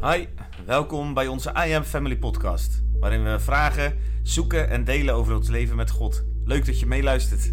Hi, welkom bij onze I Am Family podcast, waarin we vragen, zoeken en delen over ons leven met God. Leuk dat je meeluistert.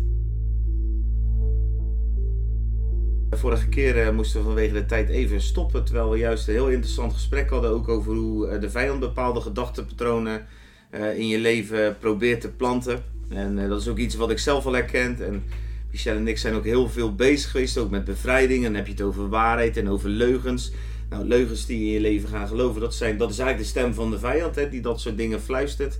Vorige keer eh, moesten we vanwege de tijd even stoppen, terwijl we juist een heel interessant gesprek hadden, ook over hoe eh, de vijand bepaalde gedachtenpatronen eh, in je leven probeert te planten. En dat is ook iets wat ik zelf al herkend. En Michelle en ik zijn ook heel veel bezig geweest, ook met bevrijding. En dan heb je het over waarheid en over leugens. Nou, leugens die in je leven gaan geloven, dat, zijn, dat is eigenlijk de stem van de vijand, hè, die dat soort dingen fluistert.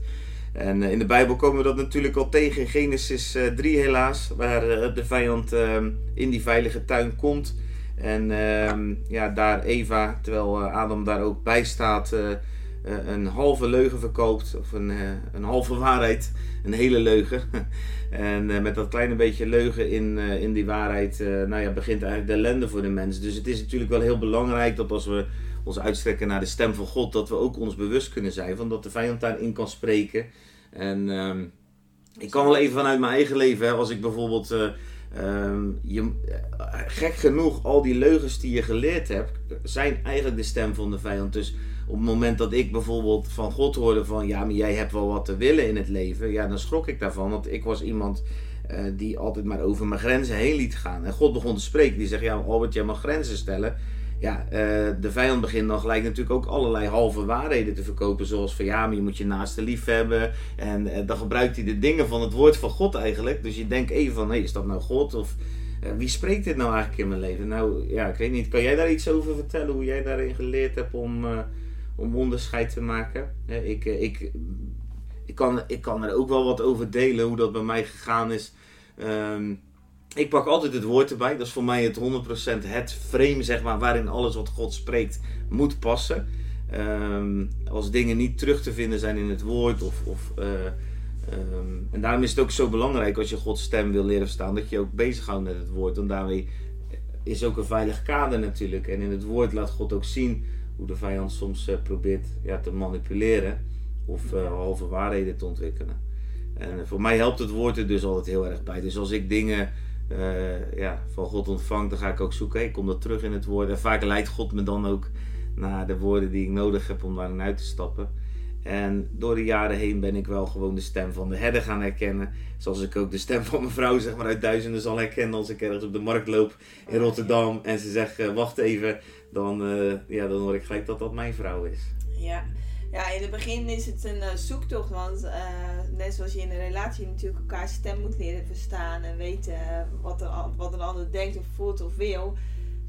En eh, in de Bijbel komen we dat natuurlijk al tegen in Genesis eh, 3 helaas, waar eh, de vijand eh, in die veilige tuin komt. En ehm, ja, daar Eva, terwijl eh, Adam daar ook bij staat, eh, eh, een halve leugen verkoopt. Of een, eh, een halve waarheid, een hele leugen. en eh, met dat kleine beetje leugen in, eh, in die waarheid, eh, nou ja, begint eigenlijk de ellende voor de mens. Dus het is natuurlijk wel heel belangrijk dat als we ons uitstrekken naar de stem van God, dat we ook ons bewust kunnen zijn van dat de vijand daarin kan spreken. En ehm, ik kan wel even vanuit mijn eigen leven, hè, als ik bijvoorbeeld, eh, ehm, je, eh, gek genoeg, al die leugens die je geleerd hebt, zijn eigenlijk de stem van de vijand. Dus op het moment dat ik bijvoorbeeld van God hoorde van, ja, maar jij hebt wel wat te willen in het leven, ja, dan schrok ik daarvan, want ik was iemand eh, die altijd maar over mijn grenzen heen liet gaan. En God begon te spreken, die zegt, ja, Albert, jij mag grenzen stellen. Ja, eh, de vijand begint dan gelijk natuurlijk ook allerlei halve waarheden te verkopen. Zoals van ja, maar je moet je naaste lief hebben. En eh, dan gebruikt hij de dingen van het woord van God eigenlijk. Dus je denkt even van, hé, is dat nou God? Of wie spreekt dit nou eigenlijk in mijn leven? Nou, ja, ik weet niet. Kan jij daar iets over vertellen? Hoe jij daarin geleerd hebt om, om onderscheid te maken? Ik, eh, ik, ik, kan, ik kan er ook wel wat over delen, hoe dat bij mij gegaan is. Ehm, ik pak altijd het woord erbij. Dat is voor mij het 100% het frame, zeg maar, waarin alles wat God spreekt moet passen. Ehm, als dingen niet terug te vinden zijn in het woord. Of, of, eh, ehm, en daarom is het ook zo belangrijk als je Gods stem wil leren verstaan, dat je ook bezighoudt met het woord. Want daarmee is ook een veilig kader natuurlijk. En in het woord laat God ook zien hoe de vijand soms eh, probeert ja, te manipuleren. Of eh, halve waarheden te ontwikkelen. En voor mij helpt het woord er dus altijd heel erg bij. Dus als ik dingen eh, ja, van God ontvang, dan ga ik ook zoeken. Hey, kom dat terug in het woord. En vaak leidt God me dan ook naar de woorden die ik nodig heb om daarin uit te stappen. En door de jaren heen ben ik wel gewoon de stem van de herder gaan herkennen. Zoals ik ook de stem van mijn vrouw zeg maar, uit duizenden zal herkennen als ik ergens op de markt loop in Rotterdam. En ze zegt, eh, wacht even, dan, eh, ja, dan hoor ik gelijk dat dat mijn vrouw is. Ja. ja, in het begin is het een eh, zoektocht, want eh, net zoals je in een relatie natuurlijk elkaar stem moet leren verstaan en weten wat, an- wat een ander denkt of voelt of wil.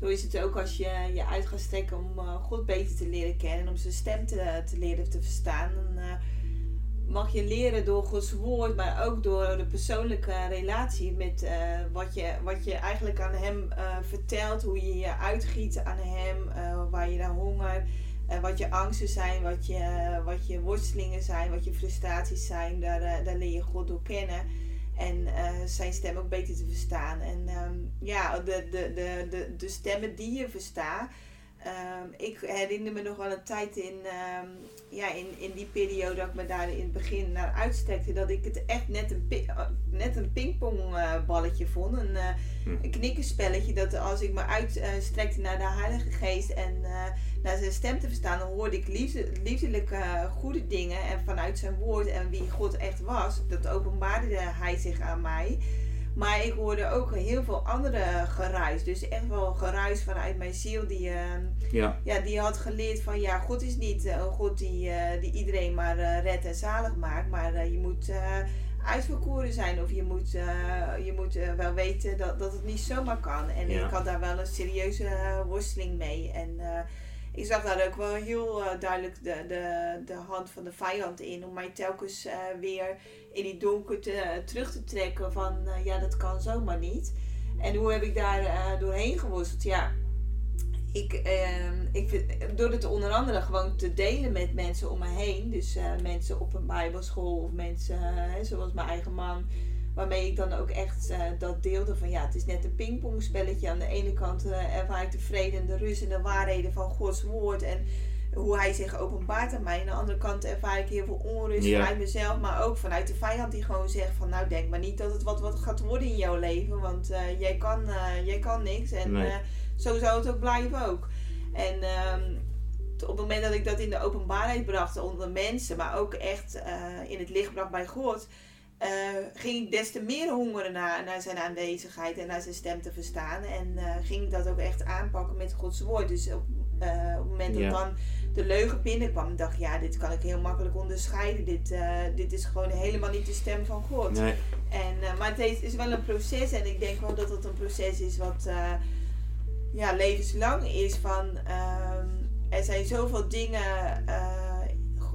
Zo is het ook als je je uit gaat strekken om God beter te leren kennen en om zijn stem te, te leren te verstaan. Mag je leren door Gods woord, maar ook door de persoonlijke relatie met eh, wat, je, wat je eigenlijk aan Hem eh, vertelt, hoe je je uitgiet aan Hem, eh, waar je naar honger. Wat je angsten zijn, wat je, wat je worstelingen zijn, wat je frustraties zijn, daar, leer je God door kennen. En zijn stem ook beter te verstaan. En ehm, ja, de, de, de, de, de stemmen die je verstaat. Ehm, ik herinner me nog wel een tijd in, ehm, ja, in, in die periode dat ik me daar in het begin naar uitstrekte. Dat ik het echt net een, pi- eh, net een pingpongballetje vond. Een, eh, Hm. een knikkerspelletje. Dat als ik me uitstrekte naar de Heilige Geest en eh, naar zijn stem te verstaan, dan hoorde ik liefde, liefdelijke eh, goede dingen. En vanuit zijn woord en wie God echt was, dat openbaarde hij zich aan mij. Maar ik hoorde ook heel veel andere geruis. Dus echt wel geruis vanuit mijn ziel die, eh, Ja, ja, die had geleerd van ja, God is niet eh, een God die, eh, die iedereen maar eh, redt en zalig maakt. Maar je moet uitverkoren zijn of je moet, je moet wel weten dat, dat het niet zomaar kan. En Ja. ik had daar wel een serieuze worsteling mee. En ik zag daar ook wel heel eh, duidelijk de, de, de hand van de vijand in. Om mij telkens eh, weer in die donker te, terug te trekken van eh, ja, dat kan zomaar niet. En hoe heb ik daar doorheen geworsteld? Ja, ik, ehm, ik vind, door het onder andere gewoon te delen met mensen om me heen. Dus mensen op een bijbelschool of mensen zoals mijn eigen man. Waarmee ik dan ook echt eh, dat deelde van ja, het is net een pingpongspelletje. Aan de ene kant eh, ervaar ik de vrede en de rust en de waarheden van Gods woord. En hoe hij zich openbaart aan mij. Aan de andere kant ervaar ik heel veel onrust Ja. vanuit mezelf. Maar ook vanuit de vijand die gewoon zegt van nou denk maar niet dat het wat, wat gaat worden in jouw leven. Want eh, jij, kan, jij kan niks. En Nee. zo zou het ook blijven ook. En ehm, op het moment dat ik dat in de openbaarheid bracht onder mensen, maar ook echt in het licht bracht bij God, uh, ging ik des te meer hongeren naar, naar zijn aanwezigheid en naar zijn stem te verstaan. En uh, ging ik dat ook echt aanpakken met Gods woord. Dus op, uh, op het moment dat dan de leugen binnenkwam, dacht ik, ja, dit kan ik heel makkelijk onderscheiden. Dit, dit is gewoon helemaal niet de stem van God. Nee. En, maar het is wel een proces en ik denk wel dat het een proces is wat ja, levenslang is. Van, ehm, er zijn zoveel dingen,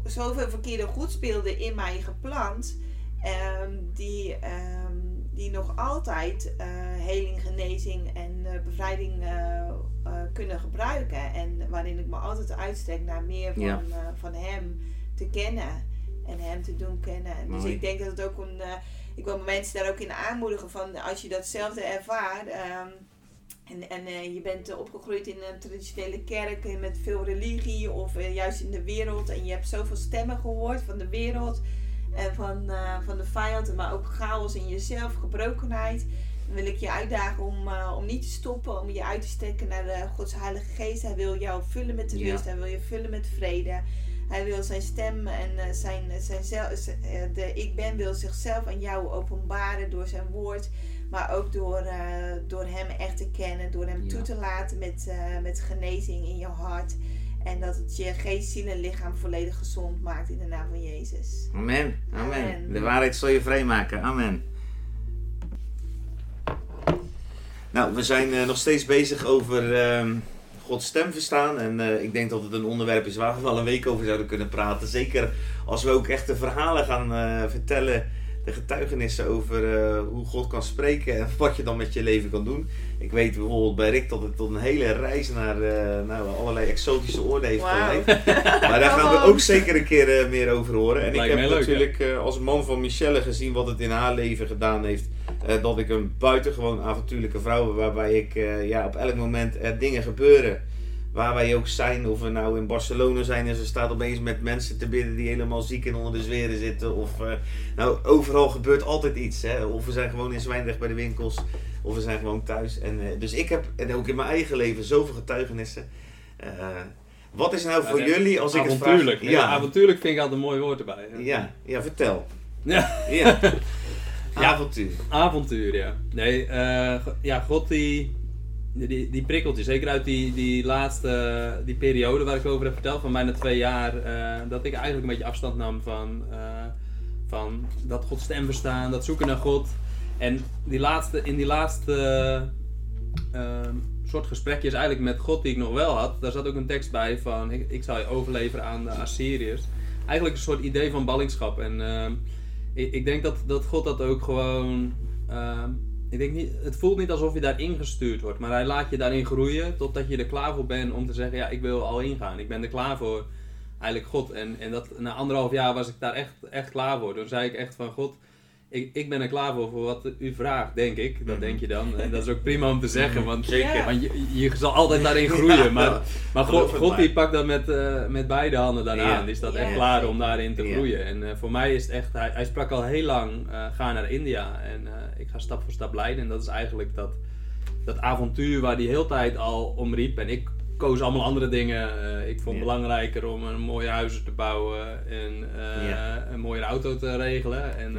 zoveel verkeerde goedspeelden in mij geplant Um, die, um, die nog altijd uh, heling, genezing en uh, bevrijding uh, kunnen gebruiken. En waarin ik me altijd uitstrek naar meer van, ja. van hem te kennen en hem te doen kennen. Dus ik denk dat het ook een. ik wil mensen daar ook in aanmoedigen van als je datzelfde ervaart. Um, en, en je bent opgegroeid in een traditionele kerk met veel religie of juist in de wereld en je hebt zoveel stemmen gehoord van de wereld en van, uh, van de vijand, maar ook chaos in jezelf, gebrokenheid. Dan wil ik je uitdagen om, uh, om niet te stoppen, om je uit te steken naar de Gods Heilige Geest. Hij wil jou vullen met rust, hij wil je vullen met vrede. Hij wil zijn stem en uh, zijn, zijn zelf, de ik ben wil zichzelf aan jou openbaren door zijn woord. Maar ook door, door hem echt te kennen, door hem toe te laten met, met genezing in je hart. En dat het je geest, ziel en lichaam volledig gezond maakt in de naam van Jezus. Amen. Amen. De waarheid zal je vrijmaken. Amen. Nou, we zijn uh, nog steeds bezig over uh, Gods stem verstaan. En uh, ik denk dat het een onderwerp is waar we wel een week over zouden kunnen praten. Zeker als we ook echte verhalen gaan eh, vertellen de getuigenissen over uh, hoe God kan spreken en wat je dan met je leven kan doen. Ik weet bijvoorbeeld bij Rick dat het tot een hele reis naar uh, nou, allerlei exotische oorden heeft geleid. Maar daar gaan we ook zeker een keer uh, meer over horen. En ik heb leuk, natuurlijk ja. als man van Michelle gezien wat het in haar leven gedaan heeft. dat ik een buitengewoon avontuurlijke vrouw waarbij ik ja, op elk moment er dingen gebeuren waar wij ook zijn, of we nou in Barcelona zijn en ze staat opeens met mensen te bidden die helemaal ziek en onder de zweren zitten. Of uh, nou, overal gebeurt altijd iets. Hè? Of we zijn gewoon in Zwijndrecht bij de winkels, of we zijn gewoon thuis. En, uh, dus ik heb, en ook in mijn eigen leven, zoveel getuigenissen. Uh, wat is nou voor jullie als ik het vraag... Ja, avontuurlijk vind ik altijd een mooi woord erbij. Hè? Ja, ja, vertel. Ja. ja. Avontuur. Avontuur, ja. Nee, ja, God die die, die prikkeltje, zeker uit die, die laatste die periode waar ik over heb verteld, van bijna twee jaar, uh, dat ik eigenlijk een beetje afstand nam van, uh, van dat God stem verstaan, dat zoeken naar God. En die laatste, in die laatste uh, soort gesprekjes eigenlijk met God die ik nog wel had, daar zat ook een tekst bij van ik, ik zal je overleveren aan de Assyriërs. Eigenlijk een soort idee van ballingschap. En ik, ik, denk dat, dat God dat ook gewoon ik denk niet, het voelt niet alsof je daarin gestuurd wordt, maar hij laat je daarin groeien totdat je er klaar voor bent om te zeggen, ja, ik wil al ingaan. Ik ben er klaar voor, eigenlijk God. En, en dat, na anderhalf jaar was ik daar echt, echt klaar voor. Toen zei ik echt van, God, ik, ik ben er klaar voor voor wat u vraagt, denk ik. Dat mhm. denk je dan. En dat is ook prima om te zeggen, want, Zeker. want je, je zal altijd daarin groeien. maar maar God, God die pakt dat met, uh, met beide handen daaraan. Ja. Die staat echt klaar om daarin te groeien. En uh, voor mij is het echt, hij, hij sprak al heel lang, uh, ga naar India. En ik ga stap voor stap leiden. En dat is eigenlijk dat, dat avontuur waar die heel tijd al om riep. En ik koos allemaal andere dingen. ik vond het belangrijker om een mooie huizen te bouwen en een mooie auto te regelen. En,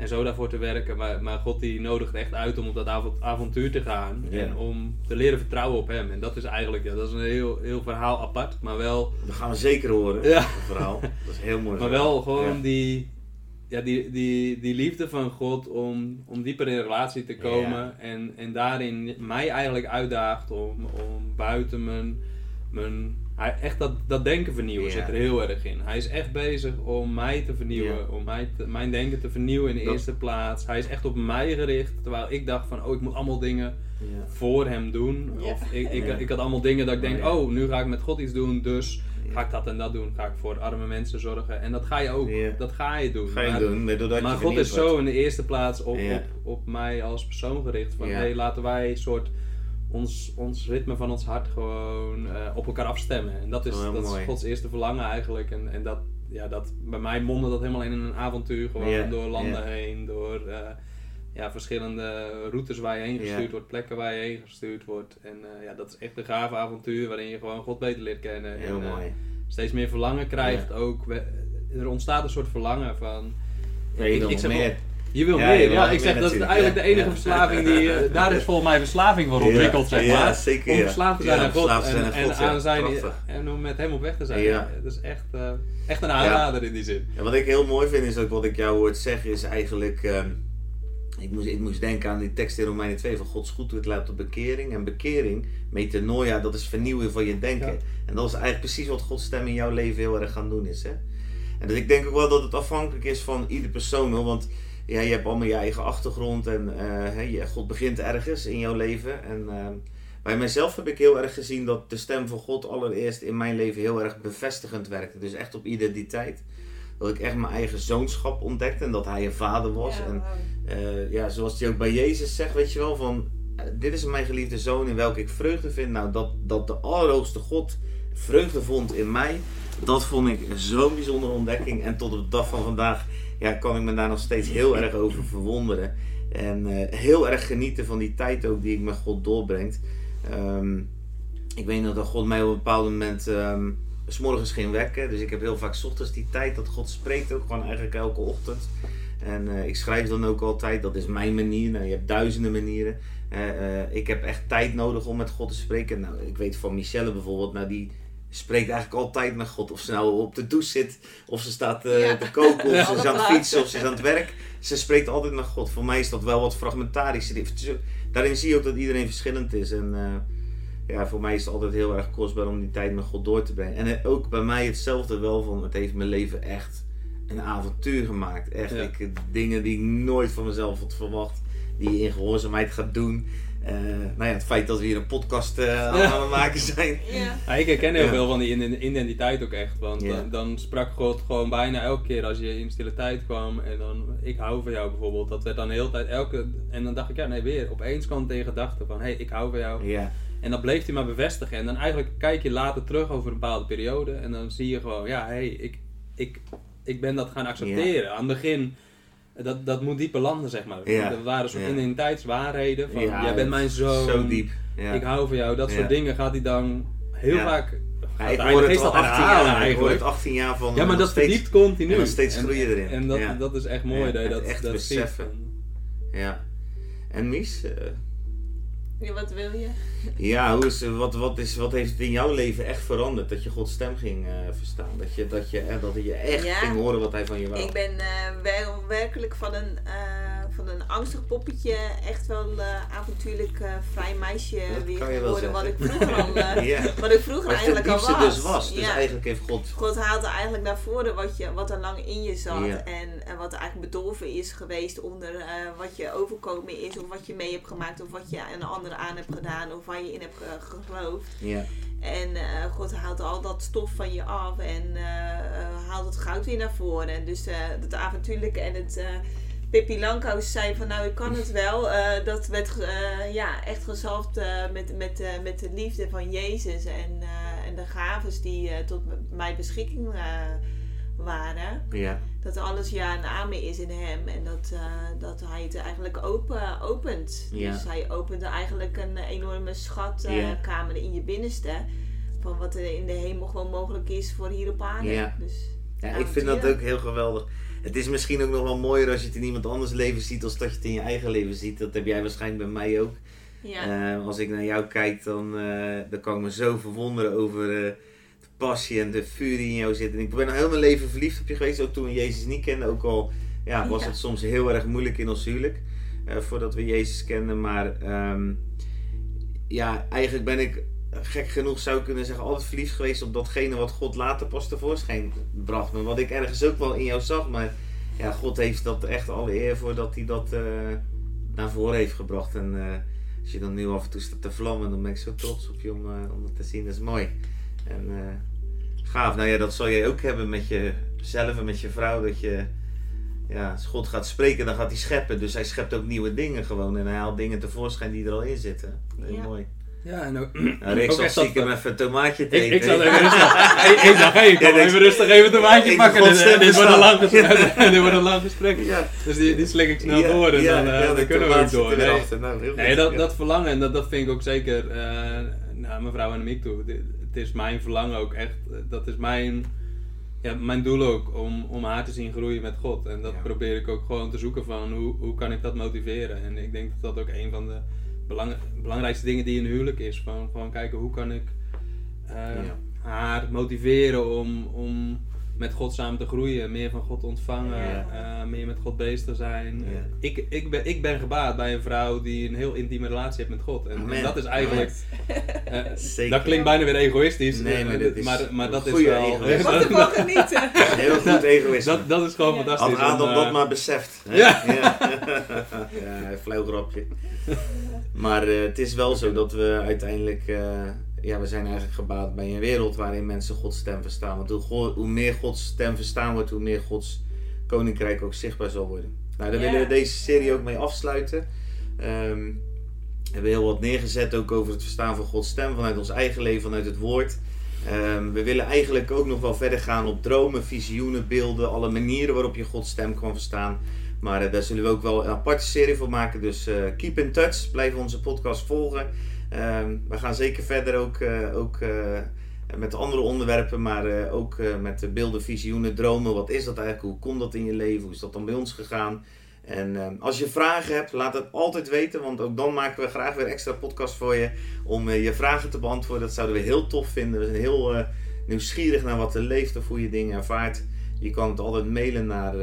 en zo daarvoor te werken. Maar, maar God die nodigt echt uit om op dat avontuur te gaan. En om te leren vertrouwen op hem. En dat is eigenlijk, ja, dat is een heel, heel verhaal apart. Maar wel... Dat gaan we zeker horen, ja. verhaal. Dat is heel mooi. Maar wel gewoon die, ja, die, die, die liefde van God om, om dieper in relatie te komen. En, en daarin mij eigenlijk uitdaagt om, om buiten mijn, mijn hij, echt dat, dat denken vernieuwen zit er heel erg in. Hij is echt bezig om mij te vernieuwen, om mij mijn denken te vernieuwen in de eerste plaats. Hij is echt op mij gericht, terwijl ik dacht van, oh ik moet allemaal dingen voor hem doen. Of ik, ik, ik, had allemaal dingen dat ik denk, oh nu ga ik met God iets doen, dus ga ik dat en dat doen. Ga ik voor arme mensen zorgen. En dat ga je ook, dat ga je doen. Ga je maar, doen, maar, maar God is zo in de eerste plaats op, op, op mij als persoon gericht. Van, hey, laten wij een soort ons, ons ritme van ons hart gewoon uh, op elkaar afstemmen. En dat is, oh, dat is Gods eerste verlangen eigenlijk. En, en dat, ja, dat, bij mij mondde dat helemaal in een avontuur. Gewoon door landen heen, door, uh, ja, verschillende routes waar je heen gestuurd wordt, plekken waar je heen gestuurd wordt. En eh, ja, dat is echt een gaaf avontuur waarin je gewoon God beter leert kennen. Heel en, eh, mooi. steeds meer verlangen krijgt ook. We- Er ontstaat een soort verlangen van... Zeg wel, meer. Je wil Ja, meer, je wil ja. Ik zeg, dat is eigenlijk ja. de enige Ja. verslaving die... eh, daar is volgens mij verslaving voor ontwikkeld, zeg maar. Ja, zeker. om verslaafd te zijn aan God en, zijn en God, aan zijn, Prachtig. en om met hem op weg te zijn. Ja. Dat is echt, eh, echt een aanrader in die zin. En wat ik heel mooi vind is ook wat ik jou hoort zeggen is eigenlijk... ehm, ik, moest, ik moest denken aan die tekst in Romeinen 2 van Gods goed het leidt tot bekering. En bekering, metanoia, dat is vernieuwen van je denken. En dat is eigenlijk precies wat Gods stem in jouw leven heel erg gaan doen is. Hè? En dus ik denk ook wel dat het afhankelijk is van ieder persoon. hoor, Want ja, je hebt allemaal je eigen achtergrond en eh, je, God begint ergens in jouw leven. En ehm, bij mijzelf heb ik heel erg gezien dat de stem van God allereerst in mijn leven heel erg bevestigend werkte. Dus echt op identiteit. Dat ik echt mijn eigen zoonschap ontdekte en dat hij een vader was. Ja, en eh, ja, zoals hij ook bij Jezus zegt, weet je wel, van eh, dit is mijn geliefde zoon in welke ik vreugde vind. Nou, dat, dat de Allerhoogste God vreugde vond in mij, dat vond ik zo'n bijzondere ontdekking. En tot op de dag van vandaag ja, kan ik me daar nog steeds heel erg over verwonderen. En eh, heel erg genieten van die tijd ook die ik met God doorbrengt. Ehm, ik weet dat God mij op een bepaald moment ehm, s morgens ging wekken. Dus ik heb heel vaak 's ochtends die tijd dat God spreekt ook gewoon eigenlijk elke ochtend. En eh, ik schrijf dan ook altijd, dat is mijn manier. Nou, je hebt duizenden manieren. Eh, ik heb echt tijd nodig om met God te spreken. Nou, ik weet van Michelle bijvoorbeeld, nou die spreekt eigenlijk altijd met God. Of ze nou op de douche zit, of ze staat eh, Ja. te koken, of ze is aan het fietsen, of ze is aan het werk. Ze spreekt altijd met God. Voor mij is dat wel wat fragmentarisch. Daarin zie je ook dat iedereen verschillend is. En eh, ja, voor mij is het altijd heel erg kostbaar om die tijd met God door te brengen. En eh, ook bij mij hetzelfde wel van, het heeft mijn leven echt een avontuur gemaakt. Echt, Ja. ik, dingen die ik nooit van mezelf had verwacht. Die je in gehoorzaamheid gaat doen. Eh, nou ja, het feit dat we hier een podcast eh, aan Ja. aan het maken zijn. Ja. Ja, ik herken heel Ja. veel van die in- identiteit ook echt. Want Ja. dan, dan sprak God gewoon bijna elke keer als je in stille tijd kwam. En dan, ik hou van jou bijvoorbeeld. Dat werd dan de hele tijd elke... En dan dacht ik, ja nee weer. Opeens kwam het in gedachten van, hé hey, ik hou van jou. Ja, En dat bleef hij maar bevestigen. En dan eigenlijk kijk je later terug over een bepaalde periode. En dan zie je gewoon, ja hé, hey, ik, ik, ik ben dat gaan accepteren. Aan het begin... Dat, dat moet dieper landen, zeg maar. Ja. Er waren soort identiteitswaarheden. Van, jij bent mijn zoon. zo diep. Ja. Ik hou van jou. Dat soort dingen gaat hij dan heel Ja. vaak... Hij hoor de het al al 18 herhalen jaar. Ik hoor eigenlijk. het 18 jaar van. Ja, maar nog dat steeds, verdiept continu. en steeds groei je erin. En dat, Ja. dat is echt mooi Ja, dat je het dat, echt dat ziet. beseffen. Ja. En Mies? eh, Ja, wat wil je? Ja, hoe is, wat, wat, is, wat heeft het in jouw leven echt veranderd? Dat je Gods stem ging eh, verstaan? Dat je, dat, je, eh, dat je echt Ja. ging horen wat hij van je wou? Ik ben wel werkelijk van een, van een angstig poppetje echt wel eh, avontuurlijk eh, vrij meisje Dat weer kan je wel geworden. Wat ik vroeger al, eh, ja. wat ik vroeger eigenlijk al was. dus was. Dus Ja. eigenlijk heeft God... God haalde eigenlijk naar voren wat, je, wat er lang in je zat. Ja. En, en wat er eigenlijk bedolven is geweest onder eh, wat je overkomen is. Of wat je mee hebt gemaakt. Of wat je aan een ander aan hebt gedaan. Of waar je in hebt eh, geloofd. Ja. En eh, God haalt al dat stof van je af. En eh, eh, haalt het goud weer naar voren. En dus eh het avontuurlijke en het... Pippi Langkous zei van nou ik kan het wel. Eh, dat werd eh, ja, echt gezalfd eh, met, met, met de liefde van Jezus. En, en de gaves die tot mijn beschikking waren. Ja. Dat alles ja en amen is in hem. En dat, dat hij het eigenlijk open, opent. Ja. Dus hij opende eigenlijk een enorme schatkamer Ja. in je binnenste. Van wat er in de hemel gewoon mogelijk is voor hier op aarde. Ja. Dus, Ja, ik vind dat ook heel geweldig. Het is misschien ook nog wel mooier als je het in iemand anders leven ziet, als dat je het in je eigen leven ziet. Dat heb jij waarschijnlijk bij mij ook. Ja. Eh, als ik naar jou kijk, dan, eh, dan kan ik me zo verwonderen over eh, de passie en de vuur die in jou zit. En ik ben al heel mijn leven verliefd op je geweest, ook toen we Jezus niet kenden. Ook al ja, was Ja. het soms heel erg moeilijk in ons huwelijk, voordat we Jezus kenden. Maar ehm, ja, eigenlijk ben ik, gek genoeg zou ik kunnen zeggen, altijd verliefd geweest op datgene wat God later pas tevoorschijn bracht. Maar wat ik ergens ook wel in jou zag, maar ja, God heeft dat echt alle eer voor dat hij dat eh, naar voren heeft gebracht. En eh, als je dan nu af en toe staat te vlammen, dan ben ik zo trots op je om, eh, om dat te zien. Dat is mooi. En gaaf. Nou ja, dat zal jij ook hebben met jezelf en met je vrouw. Dat je, ja, als God gaat spreken, dan gaat hij scheppen. Dus hij schept ook nieuwe dingen gewoon. En hij haalt dingen tevoorschijn die er al in zitten. Heel Ja. mooi. Ja, en ook, Nou, Rick zal dat- stiekem even een tomaatje Ik, tegen. ik zat even rustig. ik, ik dacht, hey, ik kan Ja, wel ik- even rustig even een tomaatje pakken. Dit, wordt een lang gesprek. dit wordt een lang gesprek. Ja. Dus die, die slik ik snel Ja, door en ja, dan, eh, ja, dan kunnen we ook door. Nee. Nou, heel nee goed. dat, Ja. dat verlangen, en dat, dat vind ik ook zeker eh naar mijn vrouw en ik toe. Het is mijn verlangen ook echt, eh, dat is mijn, ja, mijn doel ook, om, om haar te zien groeien met God. En dat Ja. probeer ik ook gewoon te zoeken van, hoe, hoe kan ik dat motiveren? En ik denk dat dat ook een van de belang, belangrijkste dingen die in een huwelijk is. Van, gewoon kijken, hoe kan ik eh, Ja. haar motiveren om, om met God samen te groeien, meer van God ontvangen, Ja. eh, meer met God bezig te zijn. Ja. Ik, ik, ben, ik ben gebaat bij een vrouw die een heel intieme relatie heeft met God. En, dat is eigenlijk. eh, Zeker. dat klinkt bijna weer egoïstisch, Nee, maar dit is maar, maar dat is wel. egoïsme. Mag ervan genieten. Heel goed egoïsme. dat, dat is gewoon Ja. fantastisch. Had Adam dat maar beseft. hè? Ja. Ja, ja flauw grapje. Maar eh, het is wel zo dat we uiteindelijk... eh, ja, we zijn eigenlijk gebaat bij een wereld waarin mensen Gods stem verstaan. Want hoe, hoe meer Gods stem verstaan wordt, hoe meer Gods koninkrijk ook zichtbaar zal worden. Nou, daar willen we deze serie ook mee afsluiten. Ehm, we hebben heel wat neergezet ook over het verstaan van Gods stem vanuit ons eigen leven, vanuit het woord. Ehm, we willen eigenlijk ook nog wel verder gaan op dromen, visioenen, beelden, alle manieren waarop je Gods stem kan verstaan. Maar eh, daar zullen we ook wel een aparte serie voor maken. Dus eh, keep in touch, blijf onze podcast volgen. Ehm, we gaan zeker verder ook, eh, ook met andere onderwerpen, maar ook met de beelden, visioenen, dromen. Wat is dat eigenlijk? Hoe komt dat in je leven? Hoe is dat dan bij ons gegaan? En ehm, als je vragen hebt, laat het altijd weten, want ook dan maken we graag weer extra podcast voor je om je vragen te beantwoorden. Dat zouden we heel tof vinden. We zijn heel nieuwsgierig naar wat er leeft of hoe je dingen ervaart. Je kan het altijd mailen naar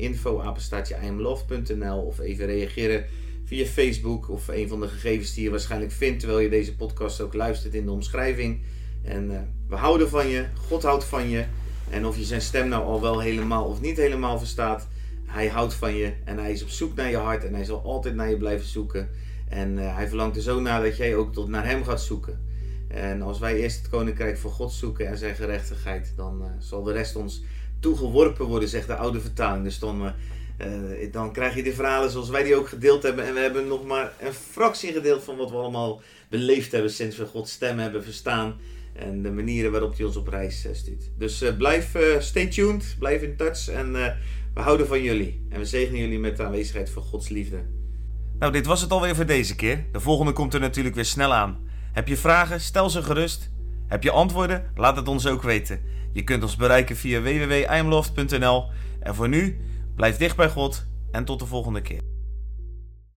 info@imloft.nl of even reageren via Facebook of een van de gegevens die je waarschijnlijk vindt terwijl je deze podcast ook luistert in de omschrijving. En eh, we houden van je, God houdt van je. En of je zijn stem nou al wel helemaal of niet helemaal verstaat, hij houdt van je en hij is op zoek naar je hart en hij zal altijd naar je blijven zoeken. En eh, hij verlangt er zo naar dat jij ook tot naar hem gaat zoeken. En als wij eerst het koninkrijk van God zoeken en zijn gerechtigheid, dan eh, zal de rest ons toegeworpen worden, zegt de oude vertaling. Dus dan, eh, dan krijg je de verhalen zoals wij die ook gedeeld hebben. En we hebben nog maar een fractie gedeeld van wat we allemaal beleefd hebben sinds we Gods stem hebben verstaan. En de manieren waarop hij ons op reis eh, stuurt. Dus eh, blijf, stay tuned, blijf in touch en we houden van jullie. En we zegenen jullie met de aanwezigheid van Gods liefde. Nou, dit was het alweer voor deze keer. De volgende komt er natuurlijk weer snel aan. Heb je vragen? Stel ze gerust. Heb je antwoorden? Laat het ons ook weten. Je kunt ons bereiken via www.imloft.nl. En voor nu, blijf dicht bij God en tot de volgende keer.